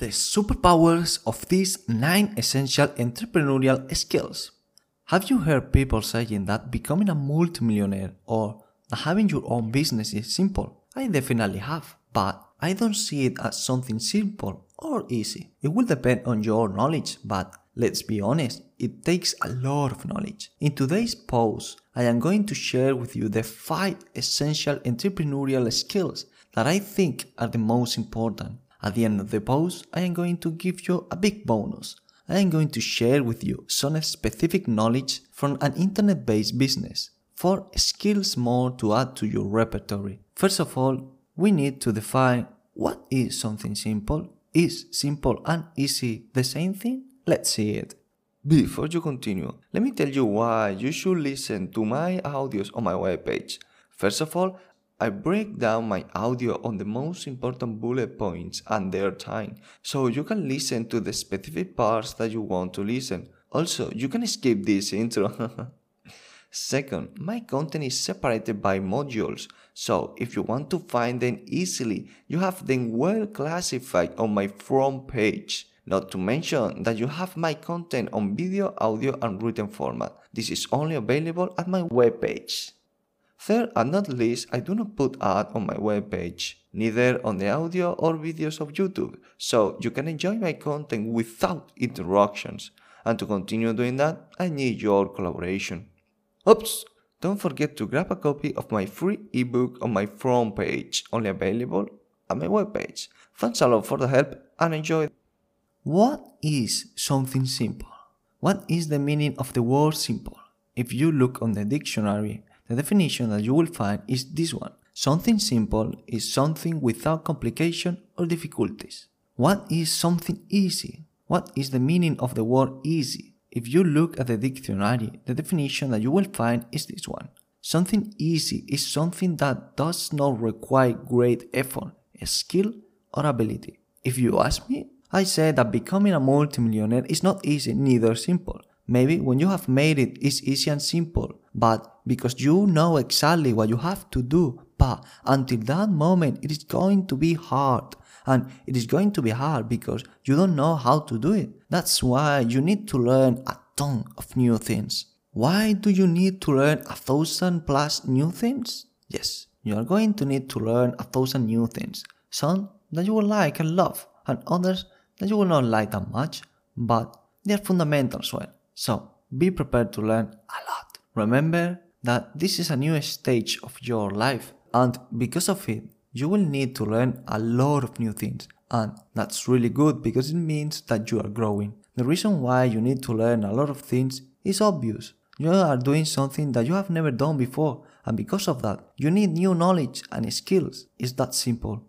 the superpowers of these 9 essential entrepreneurial skills. Have you heard people saying that becoming a multimillionaire or having your own business is simple? I definitely have, but I don't see it as something simple or easy. It will depend on your knowledge, but let's be honest, it takes a lot of knowledge. In today's post, I am going to share with you the 5 essential entrepreneurial skills that I think are the most important. At the end of the post, I am going to give you a big bonus. I am going to share with you some specific knowledge from an internet based business. Four skills more to add to your repertory. First of all, we need to define what is something simple. Is simple and easy the same thing? Let's see it. Before you continue, let me tell you why you should listen to my audios on my webpage. First of all, I break down my audio on the most important bullet points and their time, so you can listen to the specific parts that you want to listen. Also, you can skip this intro. Second, my content is separated by modules, so if you want to find them easily, you have them well classified on my front page. Not to mention that you have my content on video, audio, and written format. This is only available at my webpage. Third and not least, I do not put ads on my webpage, neither on the audio or videos of YouTube, so you can enjoy my content without interruptions. And to continue doing that, I need your collaboration. Oops! Don't forget to grab a copy of my free ebook on my front page, only available at my webpage. Thanks a lot for the help and enjoy. What is something simple? What is the meaning of the word simple? If you look on the dictionary, the definition that you will find is this one. Something simple is something without complication or difficulties. What is something easy? What is the meaning of the word easy? If you look at the dictionary, the definition that you will find is this one. Something easy is something that does not require great effort, skill, or ability. If you ask me, I say that becoming a multimillionaire is not easy, neither simple. Maybe when you have made it, it's easy and simple, but because you know exactly what you have to do. But until that moment, it is going to be hard. And it is going to be hard because you don't know how to do it. That's why you need to learn a ton of new things. Why do you need to learn a thousand plus new things? Yes, you are going to need to learn a thousand new things. Some that you will like and love, and others that you will not like that much, but they are fundamental as well. So be prepared to learn a lot. Remember that this is a new stage of your life and because of it, you will need to learn a lot of new things. And that's really good because it means that you are growing. The reason why you need to learn a lot of things is obvious. You are doing something that you have never done before, and because of that, you need new knowledge and skills. It's that simple.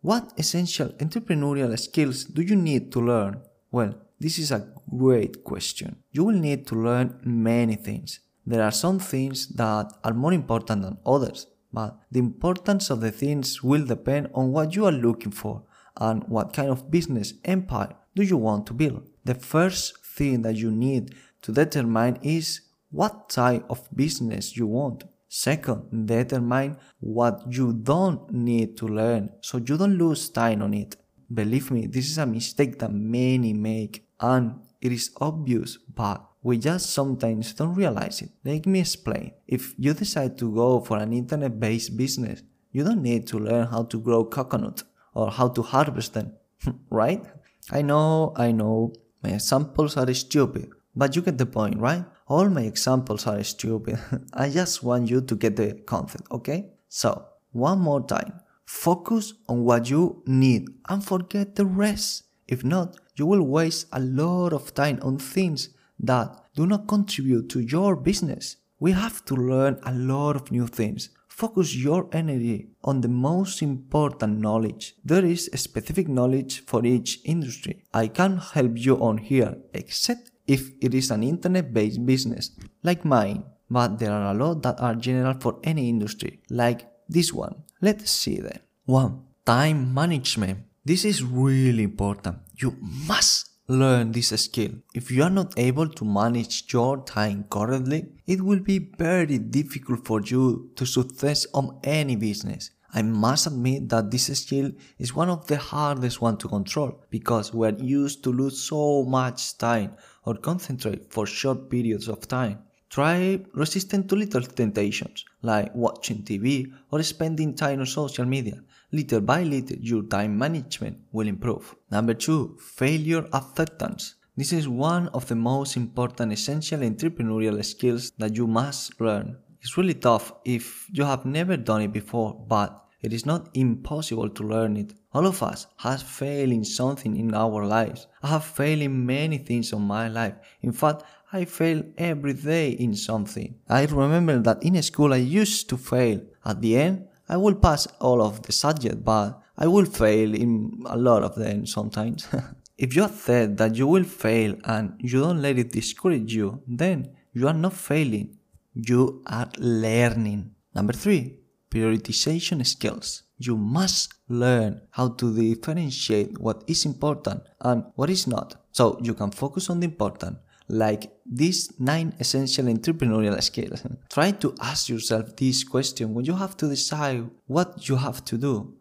What essential entrepreneurial skills do you need to learn? Well, this is a great question. You will need to learn many things. There are some things that are more important than others, but the importance of the things will depend on what you are looking for and what kind of business empire do you want to build. The first thing that you need to determine is what type of business you want. Second, determine what you don't need to learn so you don't lose time on it. Believe me, this is a mistake that many make and it is obvious, but we just sometimes don't realize it. Let me explain. If you decide to go for an internet based business, you don't need to learn how to grow coconut or how to harvest them, right? I know, I know, my examples are stupid, but you get the point, right? All my examples are stupid. I just want you to get the concept, okay? So, one more time. Focus on what you need and forget the rest. If not, you will waste a lot of time on things that do not contribute to your business. We have to learn a lot of new things. Focus your energy on the most important knowledge. There is specific knowledge for each industry. I can't help you on here except if it is an internet based business like mine. But there are a lot that are general for any industry, like this one. Let's see then. 1. Time management. This is really important. You must learn this skill. If you are not able to manage your time correctly, it will be very difficult for you to success on any business. I must admit that this skill is one of the hardest one to control because we are used to lose so much time or concentrate for short periods of time. Try resisting to little temptations like watching TV or spending time on social media. Little by little, your time management will improve. Number two, failure acceptance. This is one of the most important essential entrepreneurial skills that you must learn. It's really tough if you have never done it before, but it is not impossible to learn it. All of us have failed in something in our lives. I have failed in many things in my life. In fact, I fail every day in something. I remember that in school I used to fail. At the end, I will pass all of the subject, but I will fail in a lot of them sometimes. if you accept that you will fail and you don't let it discourage you, then you are not failing. You are learning. Number three, prioritization skills. You must learn how to differentiate what is important and what is not, so you can focus on the important, like these nine essential entrepreneurial skills. Try to ask yourself this question when you have to decide what you have to do.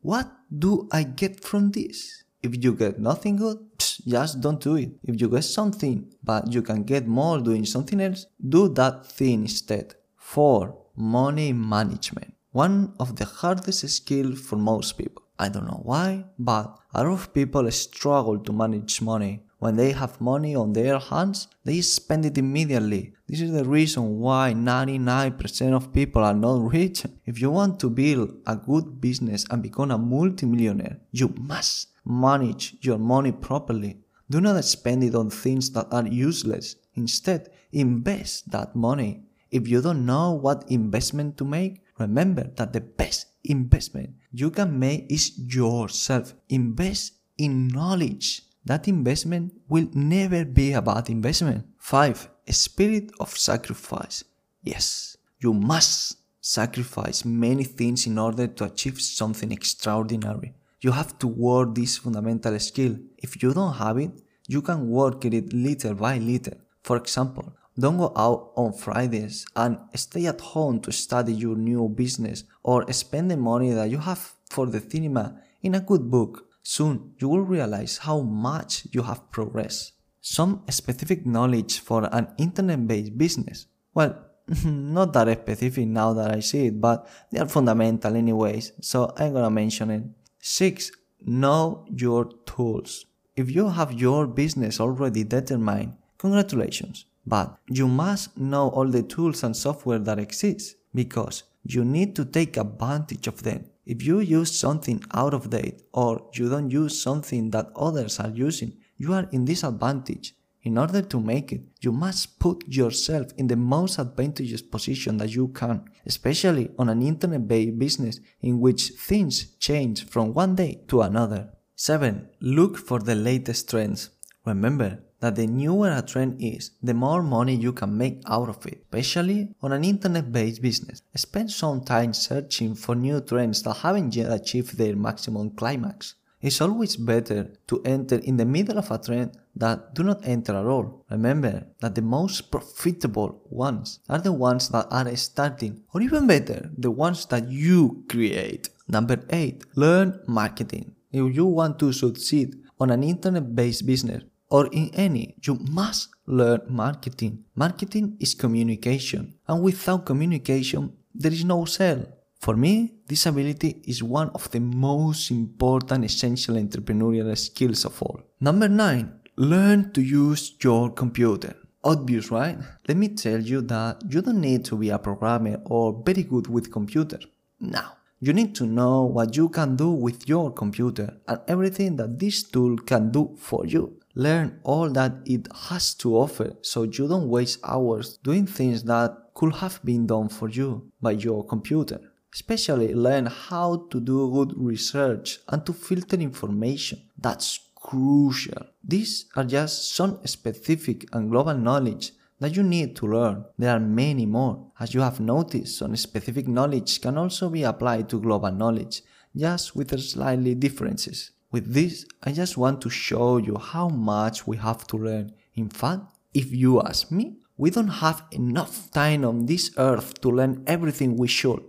What do I get from this? If you get nothing good, just don't do it. If you get something, but you can get more doing something else, do that thing instead. 4. Money management one of the hardest skills for most people. I don't know why, but a lot of people struggle to manage money. When they have money on their hands, they spend it immediately. This is the reason why 99% of people are not rich. If you want to build a good business and become a multimillionaire, you must manage your money properly. Do not spend it on things that are useless. Instead, invest that money. If you don't know what investment to make, Remember that the best investment you can make is yourself. Invest in knowledge. That investment will never be a bad investment. 5. A Spirit of sacrifice. Yes, you must sacrifice many things in order to achieve something extraordinary. You have to work this fundamental skill. If you don't have it, you can work it little by little. For example, don't go out on Fridays and stay at home to study your new business or spend the money that you have for the cinema in a good book. Soon you will realize how much you have progressed. Some specific knowledge for an internet based business. Well, not that specific now that I see it, but they are fundamental anyways, so I'm gonna mention it. 6. Know your tools. If you have your business already determined, congratulations but you must know all the tools and software that exist because you need to take advantage of them. If you use something out of date or you don't use something that others are using, you are in disadvantage. In order to make it, you must put yourself in the most advantageous position that you can, especially on an internet based business in which things change from one day to another. 7. Look for the latest trends. Remember, that the newer a trend is, the more money you can make out of it, especially on an internet based business. Spend some time searching for new trends that haven't yet achieved their maximum climax. It's always better to enter in the middle of a trend that do not enter at all. Remember that the most profitable ones are the ones that are starting, or even better, the ones that you create. Number 8. Learn marketing. If you want to succeed on an internet based business, or in any, you must learn marketing. Marketing is communication, and without communication, there is no sale. For me, this ability is one of the most important essential entrepreneurial skills of all. Number 9. Learn to use your computer. Obvious, right? Let me tell you that you don't need to be a programmer or very good with computer. Now, you need to know what you can do with your computer and everything that this tool can do for you. Learn all that it has to offer so you don't waste hours doing things that could have been done for you by your computer. Especially learn how to do good research and to filter information. That's crucial. These are just some specific and global knowledge that you need to learn. There are many more. As you have noticed, some specific knowledge can also be applied to global knowledge, just with slightly differences. With this, I just want to show you how much we have to learn. In fact, if you ask me, we don't have enough time on this earth to learn everything we should.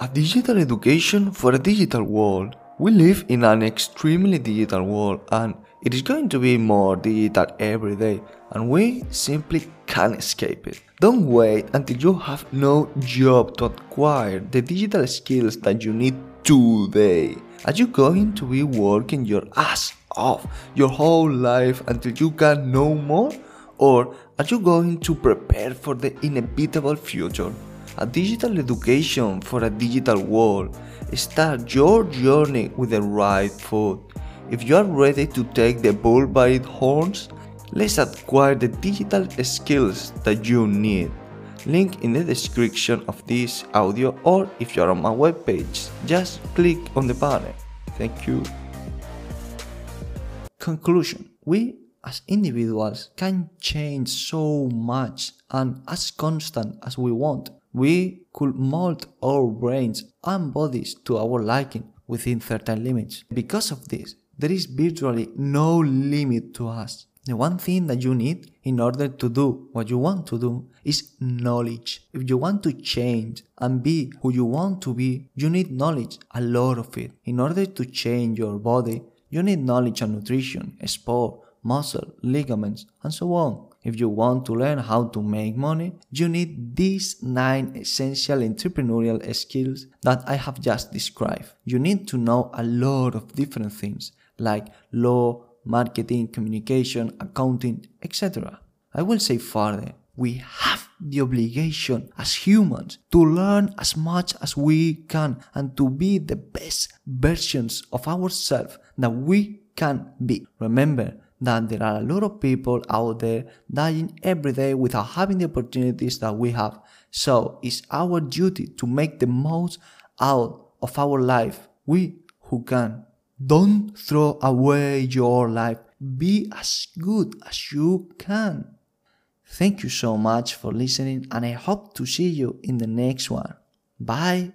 A digital education for a digital world. We live in an extremely digital world and it is going to be more digital every day and we simply can't escape it. Don't wait until you have no job to acquire the digital skills that you need today. Are you going to be working your ass off your whole life until you can no more? Or are you going to prepare for the inevitable future? A digital education for a digital world. Start your journey with the right foot. If you are ready to take the bull by its horns, let's acquire the digital skills that you need. Link in the description of this audio or if you're on my webpage, just click on the button. Thank you. Conclusion We as individuals can change so much and as constant as we want. We could mold our brains and bodies to our liking within certain limits. Because of this, there is virtually no limit to us. The one thing that you need in order to do what you want to do is knowledge. If you want to change and be who you want to be, you need knowledge, a lot of it. In order to change your body, you need knowledge on nutrition, sport, muscle, ligaments, and so on. If you want to learn how to make money, you need these nine essential entrepreneurial skills that I have just described. You need to know a lot of different things like law, marketing, communication, accounting, etc. I will say further, we have the obligation as humans to learn as much as we can and to be the best versions of ourselves that we can be. Remember, that there are a lot of people out there dying every day without having the opportunities that we have. So it's our duty to make the most out of our life. We who can. Don't throw away your life. Be as good as you can. Thank you so much for listening and I hope to see you in the next one. Bye.